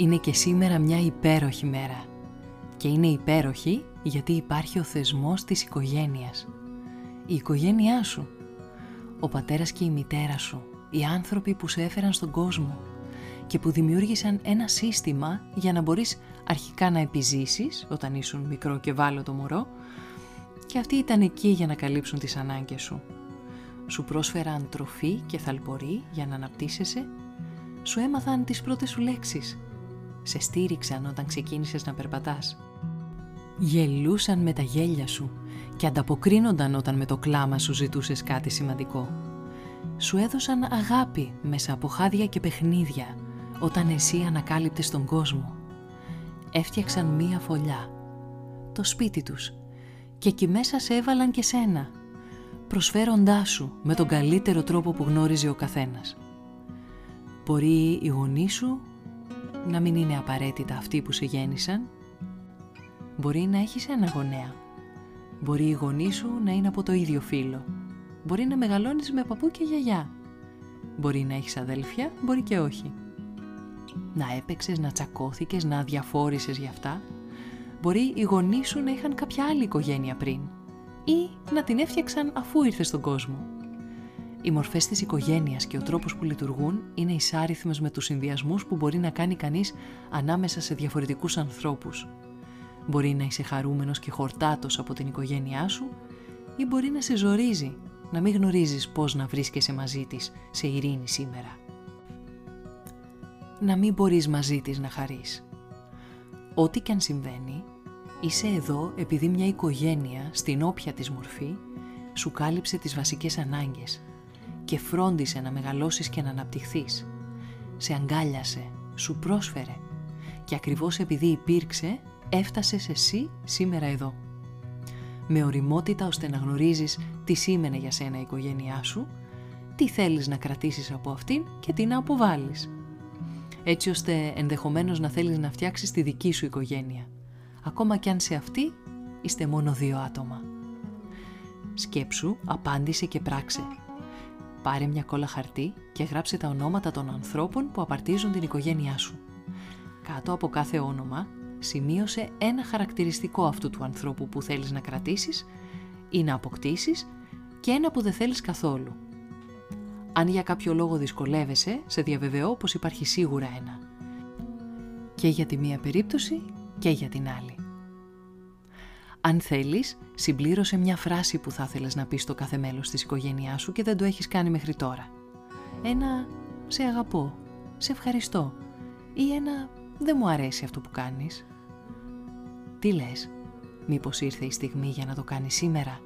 Είναι και σήμερα μια υπέροχη μέρα. Και είναι υπέροχη γιατί υπάρχει ο θεσμός της οικογένειας. Η οικογένειά σου. Ο πατέρας και η μητέρα σου. Οι άνθρωποι που σε έφεραν στον κόσμο και που δημιούργησαν ένα σύστημα για να μπορείς αρχικά να επιζήσεις όταν ήσουν μικρό και βάλω το μωρό και αυτοί ήταν εκεί για να καλύψουν τις ανάγκες σου. Σου πρόσφεραν τροφή και θαλπορή για να αναπτύσσεσαι. Σου έμαθαν τις πρώτες σου λέξεις σε στήριξαν όταν ξεκίνησες να περπατάς. Γελούσαν με τα γέλια σου και ανταποκρίνονταν όταν με το κλάμα σου ζητούσες κάτι σημαντικό. Σου έδωσαν αγάπη μέσα από χάδια και παιχνίδια όταν εσύ ανακάλυπτες τον κόσμο. Έφτιαξαν μία φωλιά, το σπίτι τους και εκεί μέσα σε έβαλαν και σένα, προσφέροντάς σου με τον καλύτερο τρόπο που γνώριζε ο καθένας. Μπορεί οι γονείς σου να μην είναι απαραίτητα αυτοί που σε γέννησαν. Μπορεί να έχεις ένα γονέα. Μπορεί η γονείς σου να είναι από το ίδιο φύλλο. Μπορεί να μεγαλώνεις με παππού και γιαγιά. Μπορεί να έχεις αδέλφια, μπορεί και όχι. Να έπαιξες, να τσακώθηκες, να αδιαφόρησες γι' αυτά. Μπορεί οι γονείς σου να είχαν κάποια άλλη οικογένεια πριν. Ή να την έφτιαξαν αφού ήρθες στον κόσμο. Οι μορφές της οικογένειας και ο τρόπος που λειτουργούν είναι εισάριθμες με τους συνδυασμούς που μπορεί να κάνει κανείς ανάμεσα σε διαφορετικούς ανθρώπους. Μπορεί να είσαι χαρούμενος και χορτάτος από την οικογένειά σου ή μπορεί να σε ζορίζει, να μην γνωρίζεις πώς να βρίσκεσαι μαζί της σε ειρήνη σήμερα. Να μην μπορείς μαζί της να χαρείς. Ό,τι και αν συμβαίνει, είσαι εδώ επειδή μια οικογένεια, στην όποια της μορφή, σου κάλυψε τις βασικές ανάγκες και φρόντισε να μεγαλώσεις και να αναπτυχθείς. Σε αγκάλιασε, σου πρόσφερε και ακριβώς επειδή υπήρξε έφτασες εσύ σήμερα εδώ. Με οριμότητα ώστε να γνωρίζεις τι σήμαινε για σένα η οικογένειά σου, τι θέλεις να κρατήσεις από αυτήν και τι να αποβάλεις. Έτσι ώστε ενδεχομένως να θέλεις να φτιάξεις τη δική σου οικογένεια, ακόμα κι αν σε αυτή είστε μόνο δύο άτομα. Σκέψου, απάντησε και πράξε Πάρε μια κόλλα χαρτί και γράψε τα ονόματα των ανθρώπων που απαρτίζουν την οικογένειά σου. Κάτω από κάθε όνομα σημείωσε ένα χαρακτηριστικό αυτού του ανθρώπου που θέλεις να κρατήσεις ή να αποκτήσεις και ένα που δεν θέλεις καθόλου. Αν για κάποιο λόγο δυσκολεύεσαι, σε διαβεβαιώ πως υπάρχει σίγουρα ένα. Και για τη μία περίπτωση και για την άλλη. Αν θέλεις, συμπλήρωσε μια φράση που θα ήθελες να πεις στο κάθε μέλος της οικογένειάς σου και δεν το έχεις κάνει μέχρι τώρα. Ένα «σε αγαπώ», «σε ευχαριστώ» ή ένα «δεν μου αρέσει αυτό που κάνεις». Τι λες, μήπως ήρθε η στιγμή για να το κάνεις σήμερα;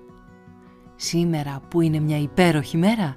Σήμερα που είναι μια υπέροχη μέρα;